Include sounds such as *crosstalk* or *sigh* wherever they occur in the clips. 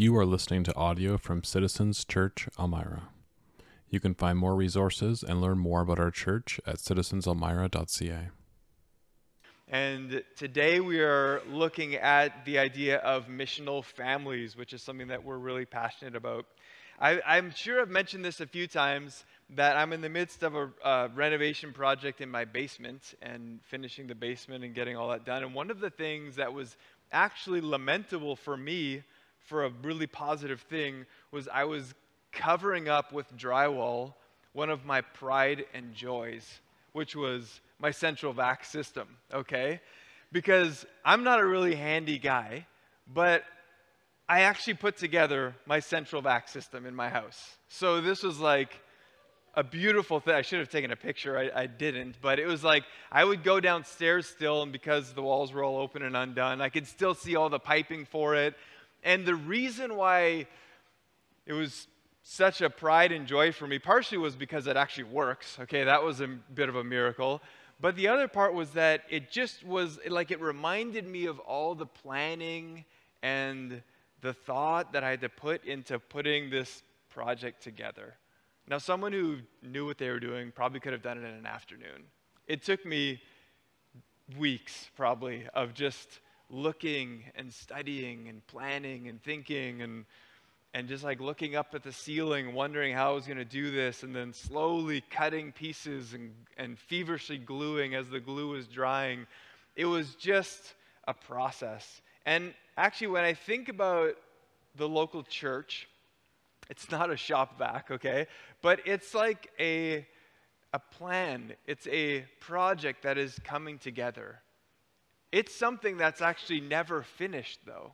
You are listening to audio from Citizens Church Elmira. You can find more resources and learn more about our church at citizenselmira.ca. And today we are looking at the idea of missional families, which is something that we're really passionate about. I, am sure I've mentioned this a few times that I'm in the midst of a, a renovation project in my basement and finishing the basement and getting all that done. And one of the things that was actually lamentable for me for a really positive thing was I was covering up with drywall one of my pride and joys, which was my central vac system, okay? Because I'm not a really handy guy, but I actually put together my central vac system in my house. So this was like a beautiful thing. I should have taken a picture, I, I, didn't, but it was like I would go downstairs still, and because the walls were all open and undone, I could still see all the piping for it. And the reason why it was such a pride and joy for me, partially was because it actually works. Okay, that was a bit of a miracle. But the other part was that it just was like it reminded me of all the planning and the thought that I had to put into putting this project together. Now, someone who knew what they were doing probably could have done it in an afternoon. It took me weeks, probably, of just looking and studying and planning and thinking and and just like looking up at the ceiling, wondering how I was going to do this, and then slowly cutting pieces and, and feverishly gluing as the glue was drying. It was just a process. And actually, when I think about the local church, it's not a shop vac, okay? But it's like a, a plan, it's a project that is coming together. It's something that's actually never finished, though.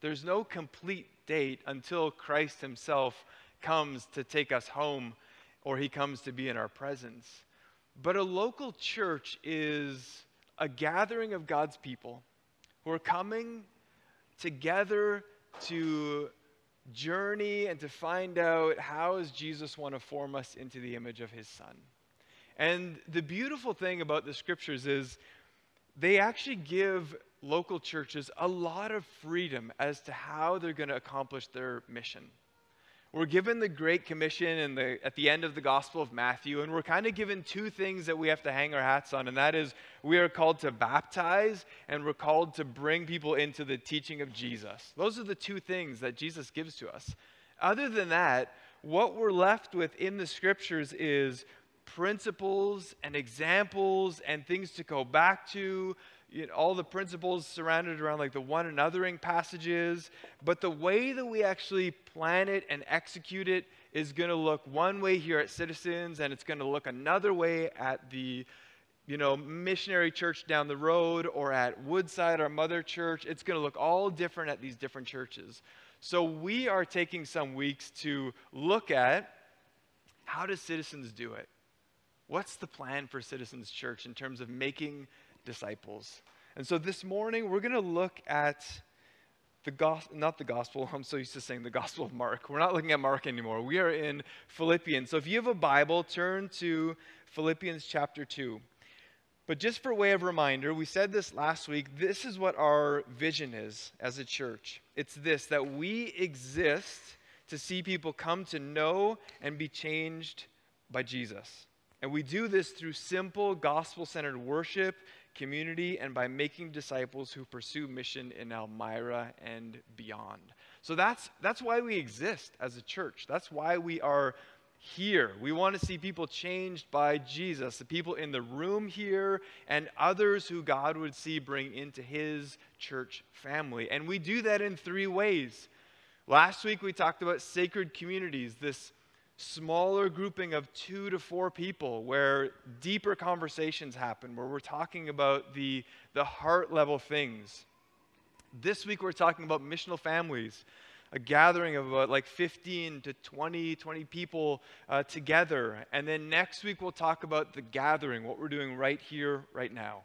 There's no complete date until Christ Himself comes to take us home or He comes to be in our presence. But a local church is a gathering of God's people who are coming together to journey and to find out how does Jesus want to form us into the image of his son. And the beautiful thing about the scriptures is they actually give local churches a lot of freedom as to how they're going to accomplish their mission. We're given the Great Commission the, at the end of the Gospel of Matthew, and we're kind of given two things that we have to hang our hats on, and that is we are called to baptize and we're called to bring people into the teaching of Jesus. Those are the two things that Jesus gives to us. Other than that, what we're left with in the scriptures is principles and examples and things to go back to, you know, all the principles surrounded around like the one anothering passages. But the way that we actually plan it and execute it is going to look one way here at Citizens, and it's going to look another way at the you know, missionary church down the road or at Woodside, our mother church. It's going to look all different at these different churches. So we are taking some weeks to look at how does citizens do it? What's the plan for Citizens Church in terms of making disciples? And so this morning we're going to look at the gospel, not the gospel, *laughs* I'm so used to saying the gospel of Mark. We're not looking at Mark anymore. We are in Philippians. So if you have a Bible, turn to Philippians chapter 2. But just for way of reminder, we said this last week. This is what our vision is as a church. It's this that we exist to see people come to know and be changed by Jesus. And we do this through simple gospel centered worship, community, and by making disciples who pursue mission in Elmira and beyond. So that's, that's why we exist as a church. That's why we are here. We want to see people changed by Jesus, the people in the room here, and others who God would see bring into his church family. And we do that in three ways. Last week we talked about sacred communities, this smaller grouping of two to four people where deeper conversations happen, where we're talking about the, the heart level things. This week we're talking about missional families, a gathering of about like 15 to 20, 20 people uh, together. And then next week we'll talk about the gathering, what we're doing right here, right now.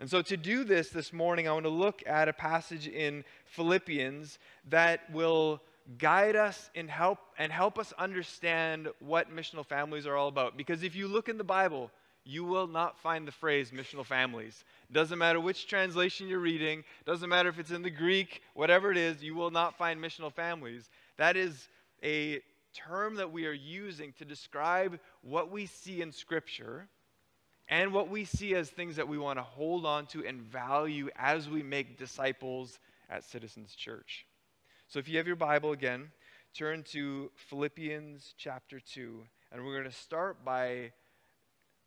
And so, to do this this morning, I want to look at a passage in Philippians that will guide us and help and help us understand what missional families are all about. Because if you look in the Bible, you will not find the phrase missional families. Doesn't matter which translation you're reading, doesn't matter if it's in the Greek, whatever it is, you will not find missional families. That is a term that we are using to describe what we see in Scripture and what we see as things that we want to hold on to and value as we make disciples at Citizens Church. So if you have your Bible again, turn to Philippians chapter 2, and we're going to start by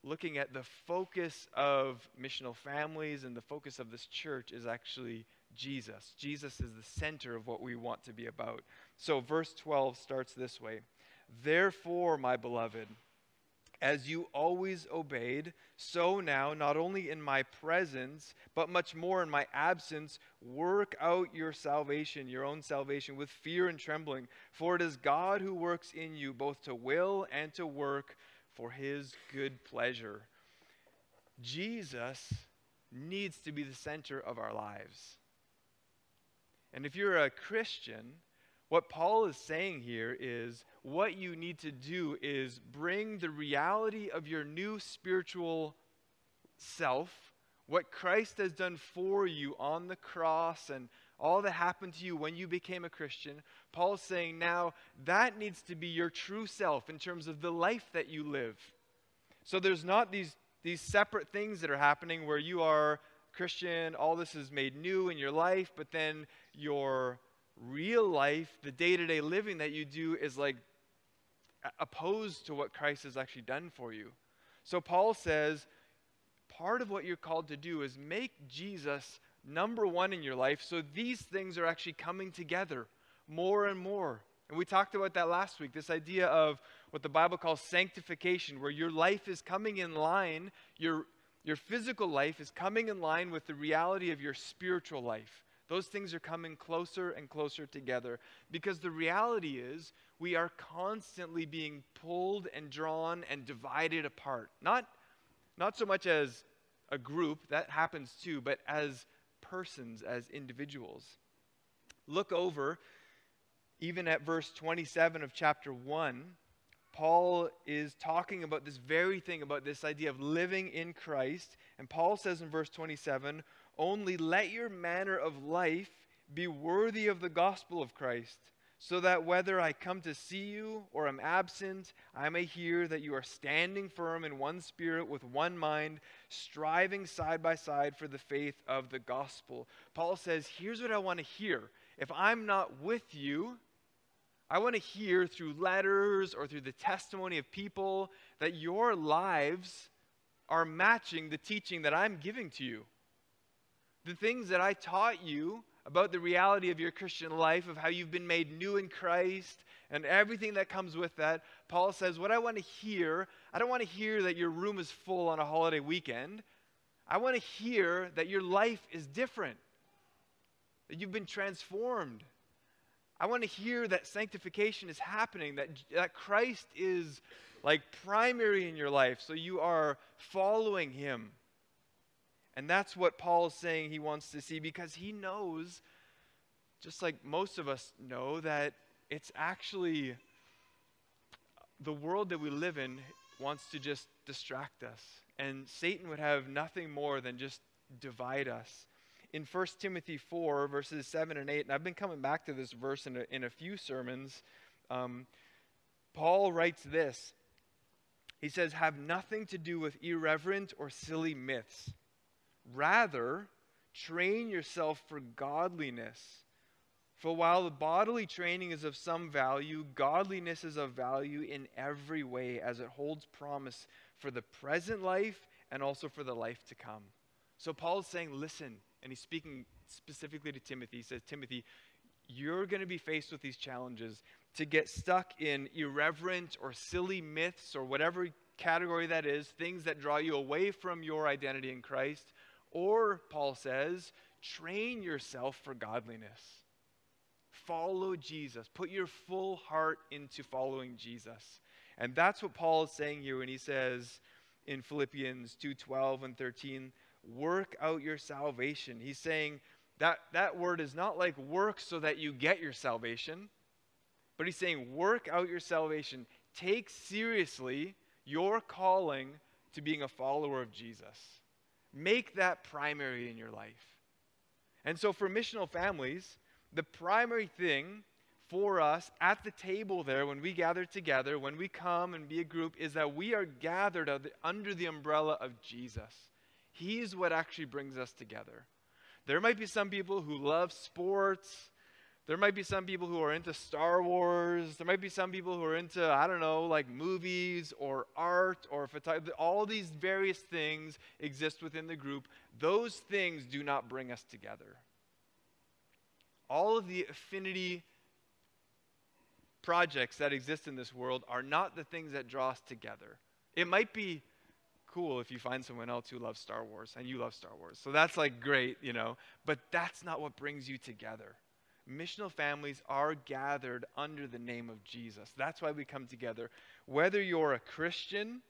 looking at the focus of missional families and the focus of this church is actually Jesus. Jesus is the center of what we want to be about. So, verse 12 starts this way Therefore, my beloved, as you always obeyed, so now, not only in my presence, but much more in my absence, work out your salvation, your own salvation, with fear and trembling. For it is God who works in you both to will and to work for his good pleasure. Jesus needs to be the center of our lives. And if you're a Christian, what Paul is saying here is what you need to do is bring the reality of your new spiritual self, what Christ has done for you on the cross and all that happened to you when you became a Christian. Paul's saying now that needs to be your true self in terms of the life that you live. So there's not these, these separate things that are happening where you are Christian, all this is made new in your life, but then your real life, the day to day living that you do, is like opposed to what Christ has actually done for you. So Paul says, part of what you're called to do is make Jesus number one in your life so these things are actually coming together more and more. And we talked about that last week this idea of what the Bible calls sanctification, where your life is coming in line, your, your physical life is coming in line with the reality of your spiritual life. Those things are coming closer and closer together because the reality is we are constantly being pulled and drawn and divided apart. Not, not so much as a group, that happens too, but as persons, as individuals. Look over even at verse 27 of chapter 1. Paul is talking about this very thing, about this idea of living in Christ. And Paul says in verse 27 only let your manner of life be worthy of the gospel of Christ, so that whether I come to see you or am absent, I may hear that you are standing firm in one spirit with one mind, striving side by side for the faith of the gospel. Paul says, Here's what I want to hear. If I'm not with you, I want to hear through letters or through the testimony of people that your lives are matching the teaching that I'm giving to you the things that I taught you about the reality of your Christian life, of how you've been made new in Christ, and everything that comes with that, Paul says, What I want to hear, I don't want to hear that your room is full on a holiday weekend. I want to hear that your life is different, that you've been transformed. I want to hear that sanctification is happening, that, that Christ is like primary in your life, so you are following him. And that's what Paul is saying he wants to see because he knows, just like most of us know, that it's actually the world that we live in wants to just distract us. And Satan would have nothing more than just divide us. In 1 Timothy 4, verses 7 and 8, and I've been coming back to this verse in a, in a few sermons, um, Paul writes this. He says, Have nothing to do with irreverent or silly myths Rather, train yourself for godliness. For while the bodily training is of some value, godliness is of value in every way, as it holds promise for the present life and also for the life to come. So Paul is saying, listen, and he's speaking specifically to Timothy. He says, Timothy, you're going to be faced with these challenges. To get stuck in irreverent or silly myths or whatever category that is, things that draw you away from your identity in Christ, or, Paul says, train yourself for godliness. Follow Jesus. Put your full heart into following Jesus. And that's what Paul is saying here when he says in Philippians 2:12 and 13, work out your salvation. He's saying that that word is not like work so that you get your salvation, but he's saying work out your salvation. Take seriously your calling to being a follower of Jesus. Make that primary in your life. And so, for missional families, the primary thing for us at the table there when we gather together, when we come and be a group, is that we are gathered under the umbrella of Jesus. He's what actually brings us together. There might be some people who love sports. There might be some people who are into Star Wars. There might be some people who are into, I don't know, like movies or art or photography. All these various things exist within the group. Those things do not bring us together. All of the affinity projects that exist in this world are not the things that draw us together. It might be cool if you find someone else who loves Star Wars and you love Star Wars. So that's like great, you know, but that's not what brings you together. Missional families are gathered under the name of Jesus. That's why we come together. Whether you're a Christian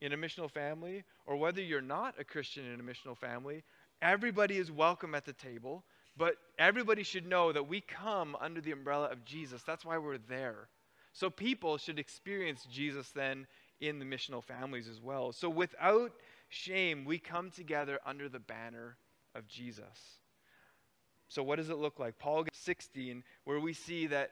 in a missional family or whether you're not a Christian in a missional family, everybody is welcome at the table, but everybody should know that we come under the umbrella of Jesus. That's why we're there. So people should experience Jesus then in the missional families as well. So without shame, we come together under the banner of Jesus. So what does it look like? Paul 16, where we see that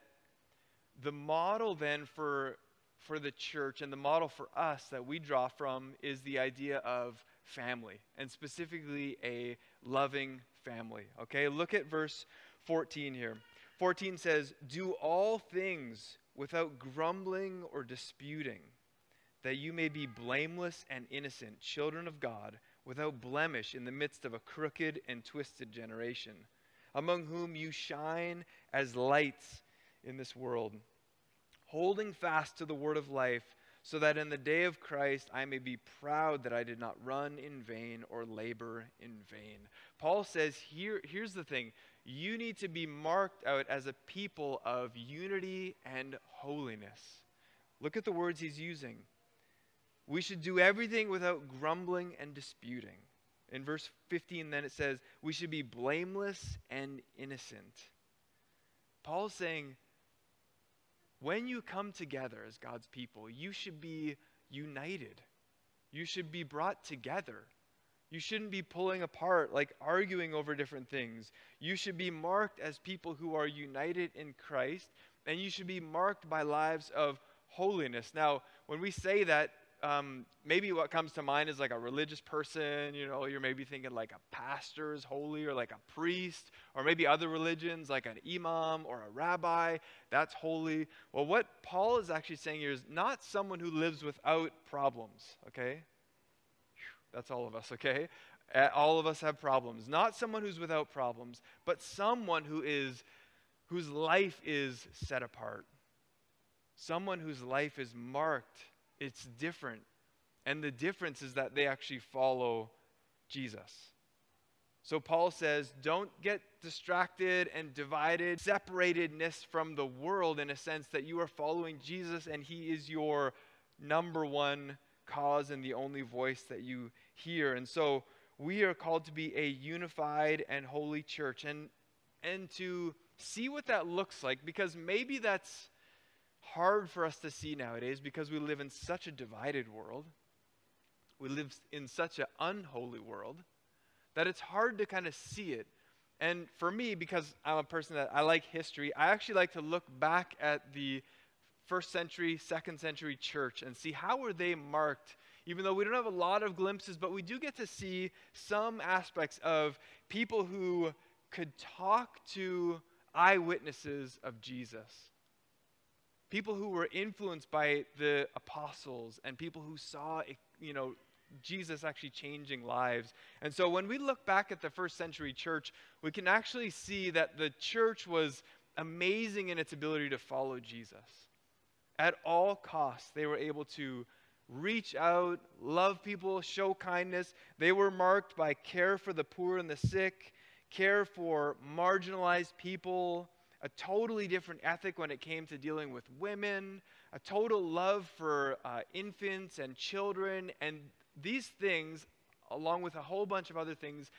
the model then for for the church and the model for us that we draw from is the idea of family and specifically a loving family. Okay, look at verse 14 here. 14 says, Do all things without grumbling or disputing that you may be blameless and innocent, children of God, without blemish in the midst of a crooked and twisted generation, among whom you shine as lights in this world, holding fast to the word of life, so that in the day of Christ I may be proud that I did not run in vain or labor in vain. Paul says, Here, here's the thing you need to be marked out as a people of unity and holiness. Look at the words he's using. We should do everything without grumbling and disputing. In verse 15, then it says, we should be blameless and innocent. Paul's saying, when you come together as God's people, you should be united. You should be brought together. You shouldn't be pulling apart, like arguing over different things. You should be marked as people who are united in Christ, and you should be marked by lives of holiness. Now, when we say that, um, maybe what comes to mind is like a religious person, you know, you're maybe thinking like a pastor is holy or like a priest, or maybe other religions like an imam or a rabbi, that's holy. Well, what Paul is actually saying here is not someone who lives without problems, okay? That's all of us, okay? All of us have problems. Not someone who's without problems, but someone who is whose life is set apart. Someone whose life is marked it's different. And the difference is that they actually follow Jesus. So Paul says, don't get distracted and divided, separatedness from the world in a sense that you are following Jesus and he is your number one cause and the only voice that you hear. And so we are called to be a unified and holy church and and to see what that looks like because maybe that's hard for us to see nowadays because we live in such a divided world. We live in such an unholy world that it's hard to kind of see it. And for me, because I'm a person that I like history, I actually like to look back at the first century, second century church and see how were they marked even though we don't have a lot of glimpses, but we do get to see some aspects of people who could talk to eyewitnesses of Jesus people who were influenced by the apostles and people who saw, you know, Jesus actually changing lives. And so when we look back at the first century church, we can actually see that the church was amazing in its ability to follow Jesus. At all costs, they were able to reach out, love people, show kindness. They were marked by care for the poor and the sick, care for marginalized people, a totally different ethic when it came to dealing with women, a total love for uh, infants and children. And these things, along with a whole bunch of other things,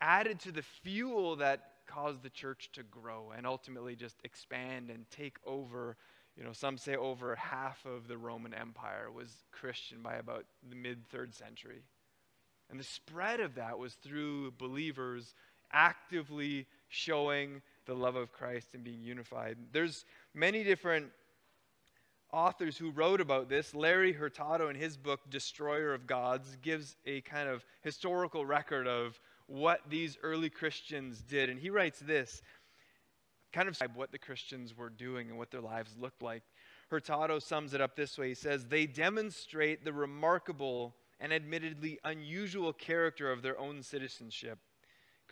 added to the fuel that caused the church to grow and ultimately just expand and take over You know, some say over half of the Roman Empire was Christian by about the mid third century. And the spread of that was through believers actively showing the love of Christ and being unified. There's many different authors who wrote about this. Larry Hurtado, in his book Destroyer of Gods, gives a kind of historical record of what these early Christians did. And he writes this kind of what the Christians were doing and what their lives looked like. Hurtado sums it up this way He says, They demonstrate the remarkable and admittedly unusual character of their own citizenship.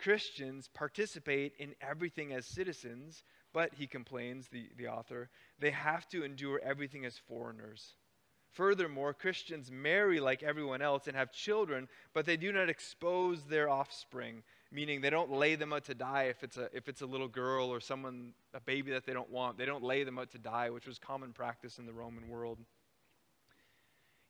Christians participate in everything as citizens, but, he complains, the, the author, they have to endure everything as foreigners. Furthermore, Christians marry like everyone else and have children, but they do not expose their offspring, meaning they don't lay them out to die if it's a, if it's a little girl or someone, a baby that they don't want. They don't lay them out to die, which was common practice in the Roman world.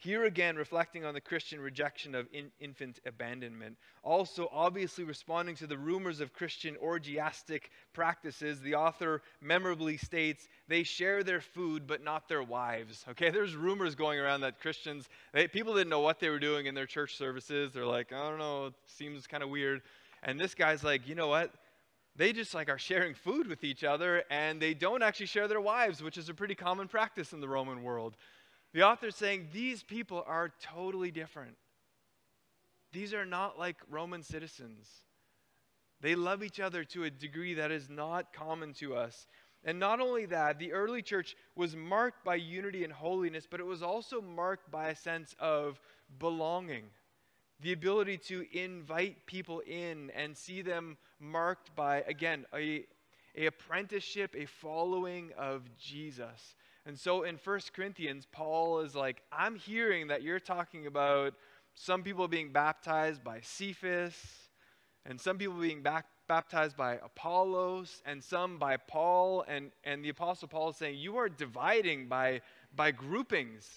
Here again, reflecting on the Christian rejection of in, infant abandonment. Also, obviously responding to the rumors of Christian orgiastic practices, the author memorably states they share their food but not their wives. Okay, there's rumors going around that Christians, they, people didn't know what they were doing in their church services. They're like, I don't know, it seems kind of weird. And this guy's like, you know what? They just like are sharing food with each other and they don't actually share their wives, which is a pretty common practice in the Roman world. The author is saying these people are totally different. These are not like Roman citizens. They love each other to a degree that is not common to us. And not only that, the early church was marked by unity and holiness, but it was also marked by a sense of belonging. The ability to invite people in and see them marked by, again, a, a apprenticeship, a following of Jesus. And so in 1 Corinthians, Paul is like, I'm hearing that you're talking about some people being baptized by Cephas, and some people being back, baptized by Apollos, and some by Paul. And, and the Apostle Paul is saying, You are dividing by, by groupings.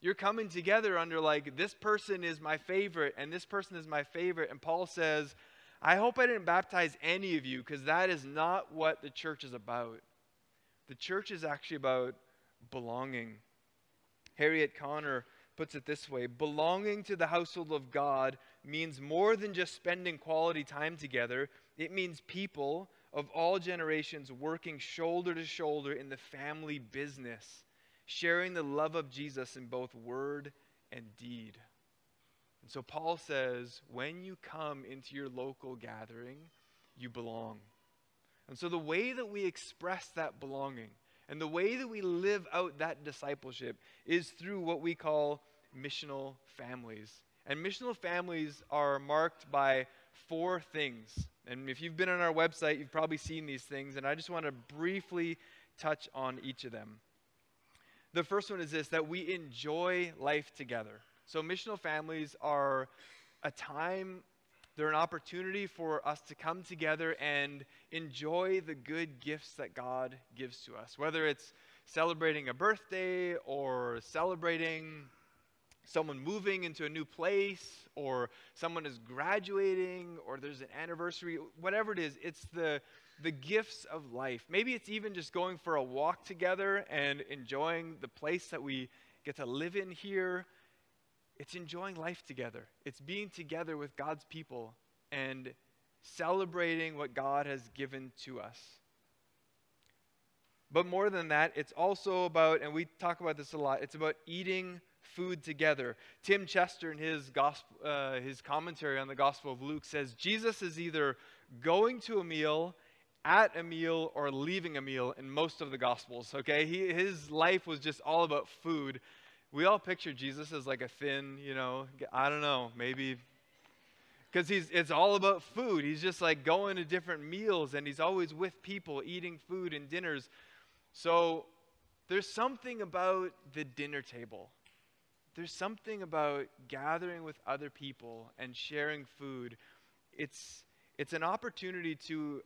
You're coming together under, like, this person is my favorite, and this person is my favorite. And Paul says, I hope I didn't baptize any of you, because that is not what the church is about. The church is actually about belonging. Harriet Connor puts it this way belonging to the household of God means more than just spending quality time together, it means people of all generations working shoulder to shoulder in the family business, sharing the love of Jesus in both word and deed. And so Paul says, when you come into your local gathering, you belong. And so the way that we express that belonging and the way that we live out that discipleship is through what we call missional families. And missional families are marked by four things. And if you've been on our website, you've probably seen these things, and I just want to briefly touch on each of them. The first one is this that we enjoy life together. So, missional families are a time they're an opportunity for us to come together and enjoy the good gifts that God gives to us, whether it's celebrating a birthday or celebrating someone moving into a new place or someone is graduating or there's an anniversary whatever it is it's the the gifts of life. Maybe it's even just going for a walk together and enjoying the place that we get to live in here it's enjoying life together, it's being together with God's people and celebrating what God has given to us. But more than that, it's also about, and we talk about this a lot, it's about eating food together. Tim Chester, in his, gospel, uh, his commentary on the Gospel of Luke, says Jesus is either going to a meal, at a meal, or leaving a meal in most of the Gospels. Okay? He, his life was just all about food we all picture Jesus as like a thin, you know, I don't know, maybe because he's it's all about food. He's just like going to different meals and he's always with people eating food and dinners. So there's something about the dinner table. There's something about gathering with other people and sharing food. It's it's an opportunity to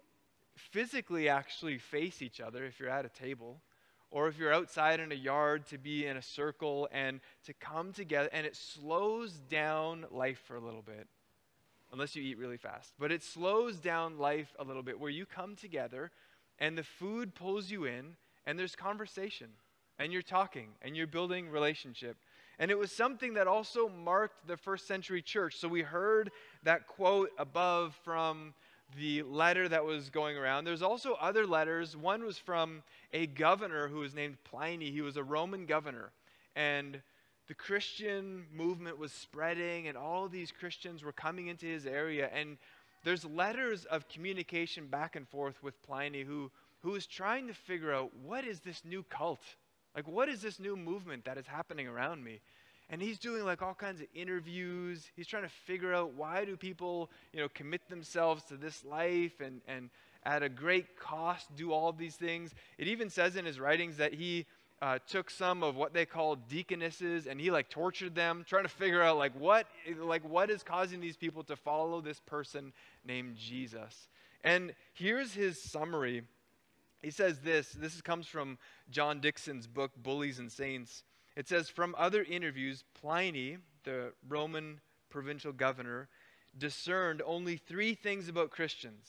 physically actually face each other if you're at a table or if you're outside in a yard to be in a circle and to come together and it slows down life for a little bit unless you eat really fast but it slows down life a little bit where you come together and the food pulls you in and there's conversation and you're talking and you're building relationship. And it was something that also marked the first century church. So we heard that quote above from the letter that was going around. There's also other letters. One was from a governor who was named Pliny. He was a Roman governor. And the Christian movement was spreading, and all these Christians were coming into his area. And there's letters of communication back and forth with Pliny who, who is trying to figure out what is this new cult? Like, what is this new movement that is happening around me? And he's doing like all kinds of interviews. He's trying to figure out why do people, you know, commit themselves to this life and, and at a great cost do all these things. It even says in his writings that he uh, took some of what they call deaconesses and he like tortured them, trying to figure out like what like what is causing these people to follow this person named Jesus. And here's his summary. He says this. This comes from John Dickson's book Bullies and Saints. It says from other interviews, Pliny, the Roman provincial governor, discerned only three things about Christians.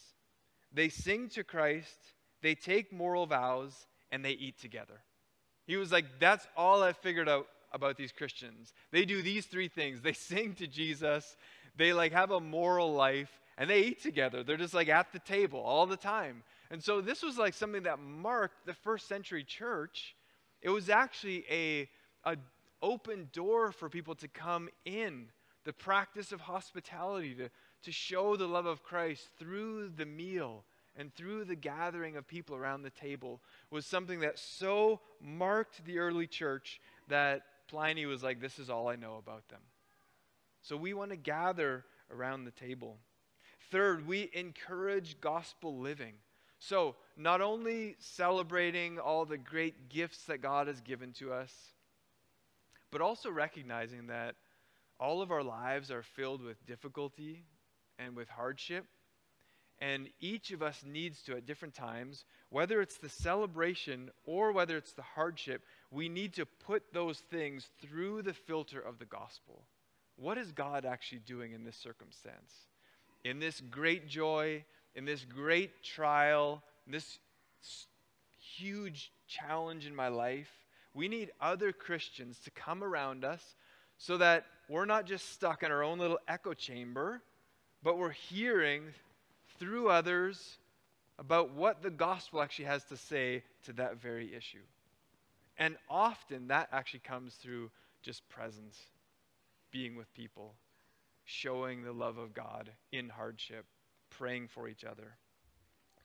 They sing to Christ, they take moral vows, and they eat together. He was like, That's all I figured out about these Christians. They do these three things they sing to Jesus, they like have a moral life, and they eat together. They're just like at the table all the time. And so this was like something that marked the first century church. It was actually a, a open door for people to come in. The practice of hospitality, to, to show the love of Christ through the meal and through the gathering of people around the table was something that so marked the early church that Pliny was like, This is all I know about them. So we want to gather around the table. Third, we encourage gospel living. So, not only celebrating all the great gifts that God has given to us, but also recognizing that all of our lives are filled with difficulty and with hardship. And each of us needs to, at different times, whether it's the celebration or whether it's the hardship, we need to put those things through the filter of the gospel. What is God actually doing in this circumstance? In this great joy, in this great trial, this huge challenge in my life, we need other Christians to come around us so that we're not just stuck in our own little echo chamber, but we're hearing through others about what the gospel actually has to say to that very issue. And often that actually comes through just presence, being with people, showing the love of God in hardship, praying for each other.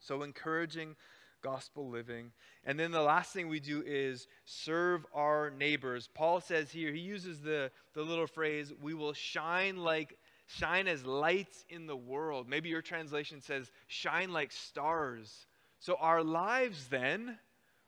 So, encouraging gospel living. And then the last thing we do is serve our neighbors. Paul says here, he uses the, the little phrase, we will shine like shine as lights in the world. Maybe your translation says, shine like stars. So our lives then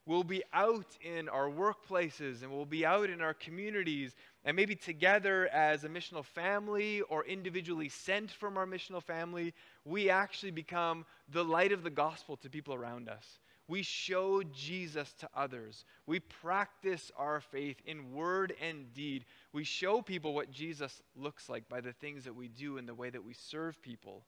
will be out in our workplaces and we'll be out in our communities and maybe together as a missional family or individually sent from our missional family, we actually become the light of the gospel to people around us. We show Jesus to others. We practice our faith in word and deed. We show people what Jesus looks like by the things that we do and the way that we serve people.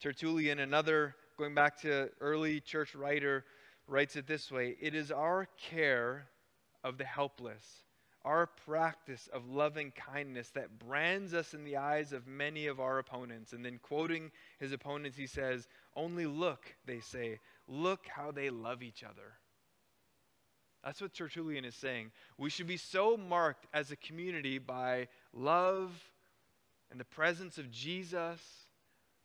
Tertullian, another, going back to early church writer, writes it this way It is our care of the helpless our practice of loving kindness that brands us in the eyes of many of our opponents. And then, quoting his opponents, he says, Only look, they say, look how they love each other. That's what Tertullian is saying. We should be so marked as a community by love and the presence of Jesus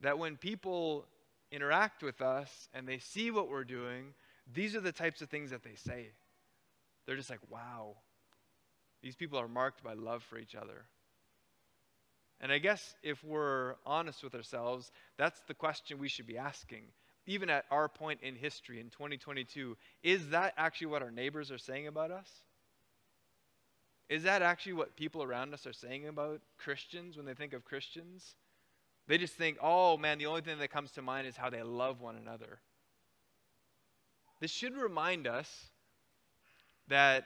that when people interact with us and they see what we're doing, these are the types of things that they say. They're just like, wow, these people are marked by love for each other. And I guess if we're honest with ourselves, that's the question we should be asking. Even at our point in history in 2022, is that actually what our neighbors are saying about us? Is that actually what people around us are saying about Christians when they think of Christians? They just think, oh man, the only thing that comes to mind is how they love one another. This should remind us that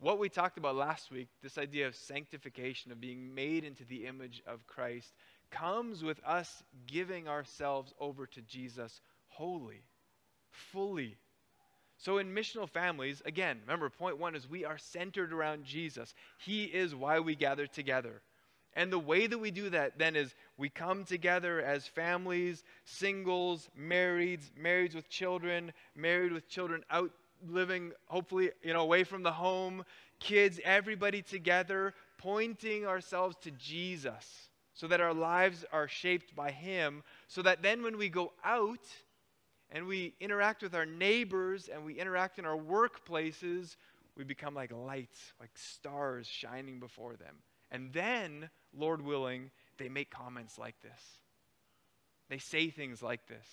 what we talked about last week, this idea of sanctification, of being made into the image of Christ, comes with us giving ourselves over to Jesus wholly, fully. So, in missional families, again, remember, point one is we are centered around Jesus. He is why we gather together. And the way that we do that then is we come together as families, singles, marrieds, marrieds with children, married with children out living, hopefully, you know, away from the home, kids, everybody together, pointing ourselves to Jesus so that our lives are shaped by Him, so that then when we go out, and we interact with our neighbors and we interact in our workplaces, we become like lights, like stars shining before them. And then, Lord willing, they make comments like this. They say things like this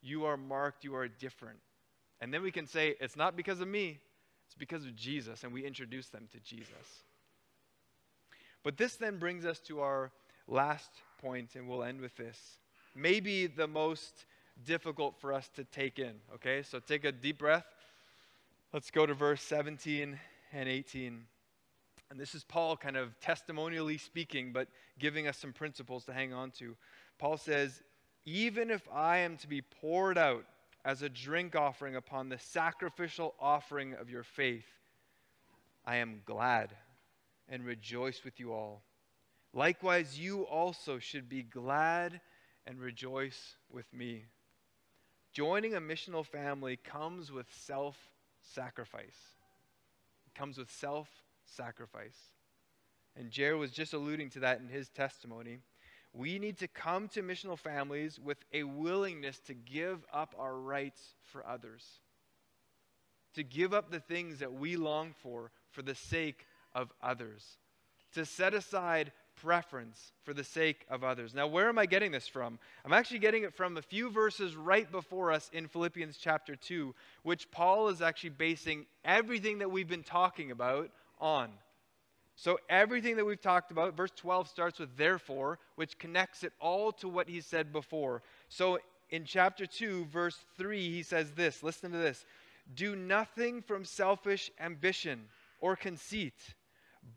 You are marked, you are different. And then we can say, It's not because of me, it's because of Jesus. And we introduce them to Jesus. But this then brings us to our last point, and we'll end with this. Maybe the most difficult for us to take in. Okay, so take a deep breath. Let's go to verse 17 and 18. And this is Paul kind of testimonially speaking, but giving us some principles to hang on to. Paul says, Even if I am to be poured out as a drink offering upon the sacrificial offering of your faith, I am glad and rejoice with you all. Likewise, you also should be glad and rejoice with me. Joining a missional family comes with self sacrifice. It comes with self sacrifice. And Jared was just alluding to that in his testimony. We need to come to missional families with a willingness to give up our rights for others, to give up the things that we long for for the sake of others, to set aside preference for the sake of others. Now, where am I getting this from? I'm actually getting it from a few verses right before us in Philippians chapter 2, which Paul is actually basing everything that we've been talking about on. So, everything that we've talked about, verse 12 starts with therefore, which connects it all to what he said before. So, in chapter 2, verse 3, he says this listen to this do nothing from selfish ambition or conceit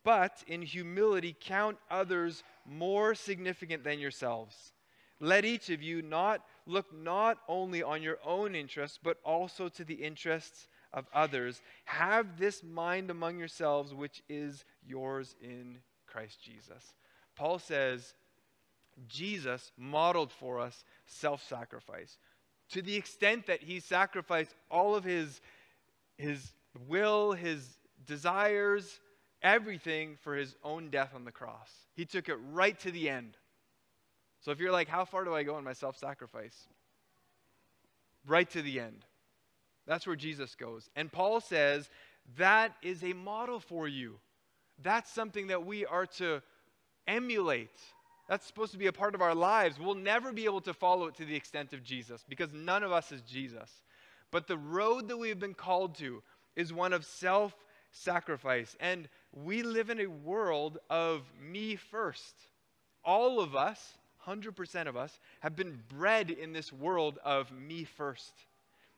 but in humility count others more significant than yourselves. Let each of you not look not only on your own interests, but also to the interests of others. Have this mind among yourselves, which is yours in Christ Jesus. Paul says, Jesus modeled for us self sacrifice to the extent that he sacrificed all of his, his will, his desires, everything for his own death on the cross. He took it right to the end. So if you're like, how far do I go in my self sacrifice? Right to the end. That's where Jesus goes. And Paul says that is a model for you. That's something that we are to emulate. That's supposed to be a part of our lives. We'll never be able to follow it to the extent of Jesus because none of us is Jesus. But the road that we have been called to is one of self sacrifice. And we live in a world of me first. All of us, 100% of us, have been bred in this world of me first.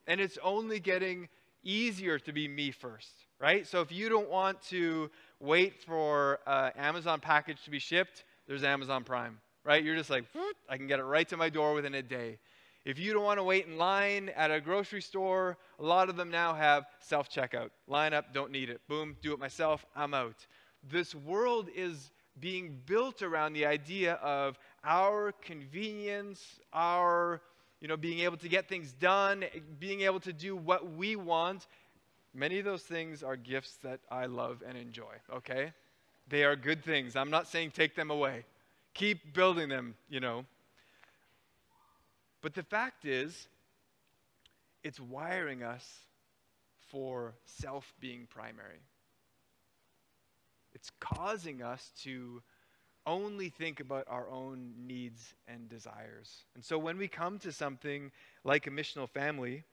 And it's only getting easier to be me first, right? So if you don't want to wait for uh, Amazon package to be shipped, there's Amazon Prime, right? You're just like, I can get it right to my door within a day. If you don't want to wait in line at a grocery store, a lot of them now have self checkout. Line up, don't need it. Boom, do it myself, I'm out. This world is being built around the idea of our convenience, our you know, being able to get things done, being able to do what we want. Many of those things are gifts that I love and enjoy, okay? They are good things. I'm not saying take them away. Keep building them, you know. But the fact is, it's wiring us for self being primary. It's causing us to only think about our own needs and desires. And so when we come to something like a missional family,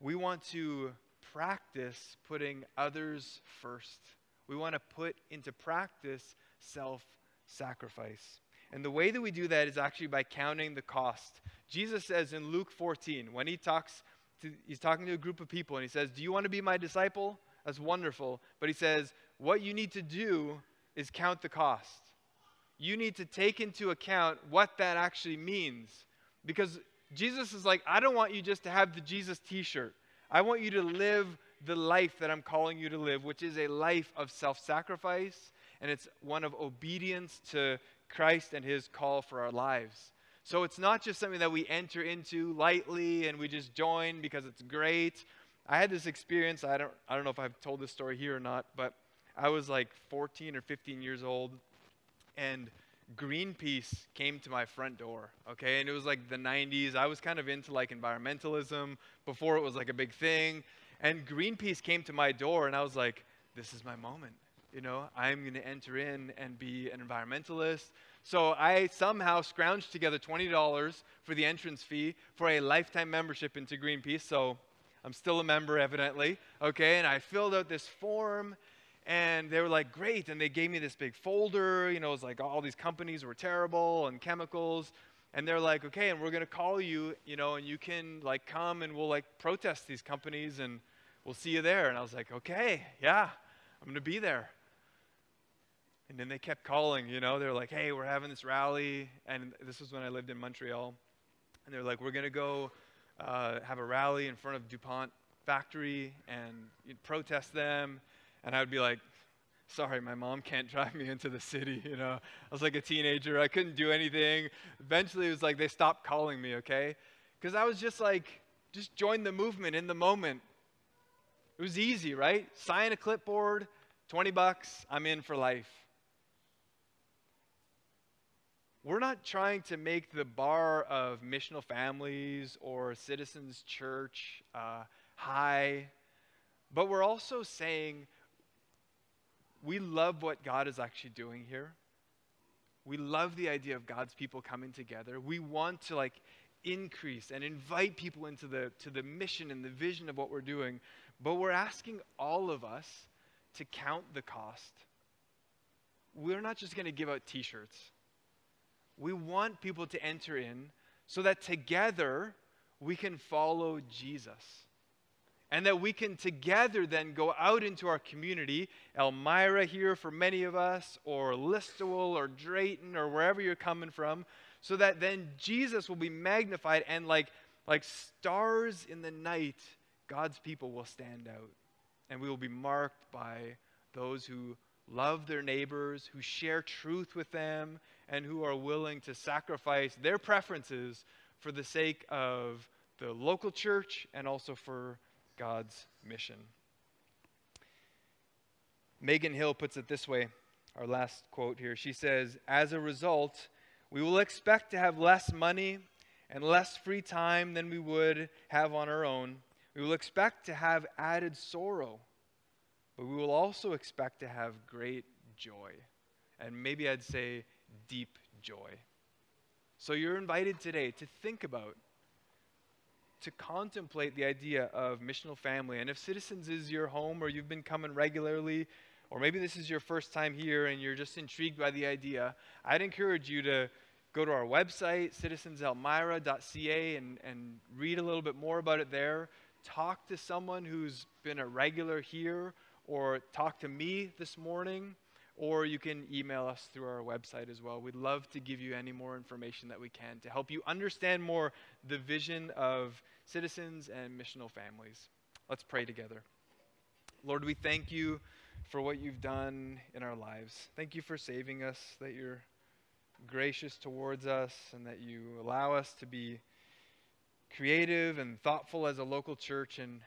we want to practice putting others first. We want to put into practice self sacrifice. And the way that we do that is actually by counting the cost. Jesus says in Luke 14, when he talks to, he's talking to a group of people and he says, Do you want to be my disciple? That's wonderful. But he says, What you need to do is count the cost. You need to take into account what that actually means. Because Jesus is like, I don't want you just to have the Jesus t shirt. I want you to live the life that I'm calling you to live, which is a life of self sacrifice, and it's one of obedience to Christ and his call for our lives. So it's not just something that we enter into lightly and we just join because it's great. I had this experience, I don't, I don't know if I've told this story here or not, but I was like 14 or 15 years old, and Greenpeace came to my front door, okay? And it was like the 90s. I was kind of into like environmentalism before it was like a big thing. And Greenpeace came to my door, and I was like, this is my moment. You know, I'm going to enter in and be an environmentalist. So I somehow scrounged together $20 for the entrance fee for a lifetime membership into Greenpeace. So I'm still a member, evidently. Okay, and I filled out this form, and they were like, great. And they gave me this big folder. You know, it was like all these companies were terrible and chemicals and they're like, okay, and we're going to call you, you know, and you can like come and we'll like protest these companies and we'll see you there. And I was like, okay, yeah, I'm going to be there. And then they kept calling, you know, they're like, hey, we're having this rally. And this was when I lived in Montreal. And they're like, we're going to go uh, have a rally in front of DuPont factory and protest them. And I would be like, sorry, my mom can't drive me into the city. *laughs* You know, I was like a teenager. I couldn't do anything. Eventually, it was like they stopped calling me, okay? Because I was just like, just join the movement in the moment. It was easy, right? Sign a clipboard, 20 bucks, I'm in for life. We're not trying to make the bar of missional families or citizens church uh, high, but we're also saying we love what God is actually doing here. We love the idea of God's people coming together. We want to like increase and invite people into the to the mission and the vision of what we're doing, but we're asking all of us to count the cost. We're not just going to give out t-shirts. We want people to enter in so that together we can follow Jesus and that we can together then go out into our community, Elmira here for many of us, or Listowel or Drayton or wherever you're coming from, so that then Jesus will be magnified and like, like stars in the night, God's people will stand out. And we will be marked by those who love their neighbors, who share truth with them, and who are willing to sacrifice their preferences for the sake of the local church and also for God's mission. Megan Hill puts it this way our last quote here. She says, As a result, we will expect to have less money and less free time than we would have on our own. We will expect to have added sorrow, but we will also expect to have great joy. And maybe I'd say deep joy. So you're invited today to think about to contemplate the idea of missional family. And if Citizens is your home or you've been coming regularly, or maybe this is your first time here and you're just intrigued by the idea, I'd encourage you to go to our website, citizenselmira.ca, and, and read a little bit more about it there. Talk to someone who's been a regular here, or talk to me this morning or you can email us through our website as well. We'd love to give you any more information that we can to help you understand more the vision of citizens and missional families. Let's pray together. Lord, we thank you for what you've done in our lives. Thank you for saving us, that you're gracious towards us, and that you allow us to be creative and thoughtful as a local church. And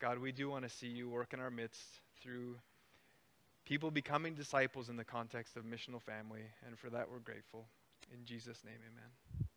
God, we do want to see you work in our midst through people becoming disciples in the context of missional family. And for that, we're grateful. In Jesus' name, amen.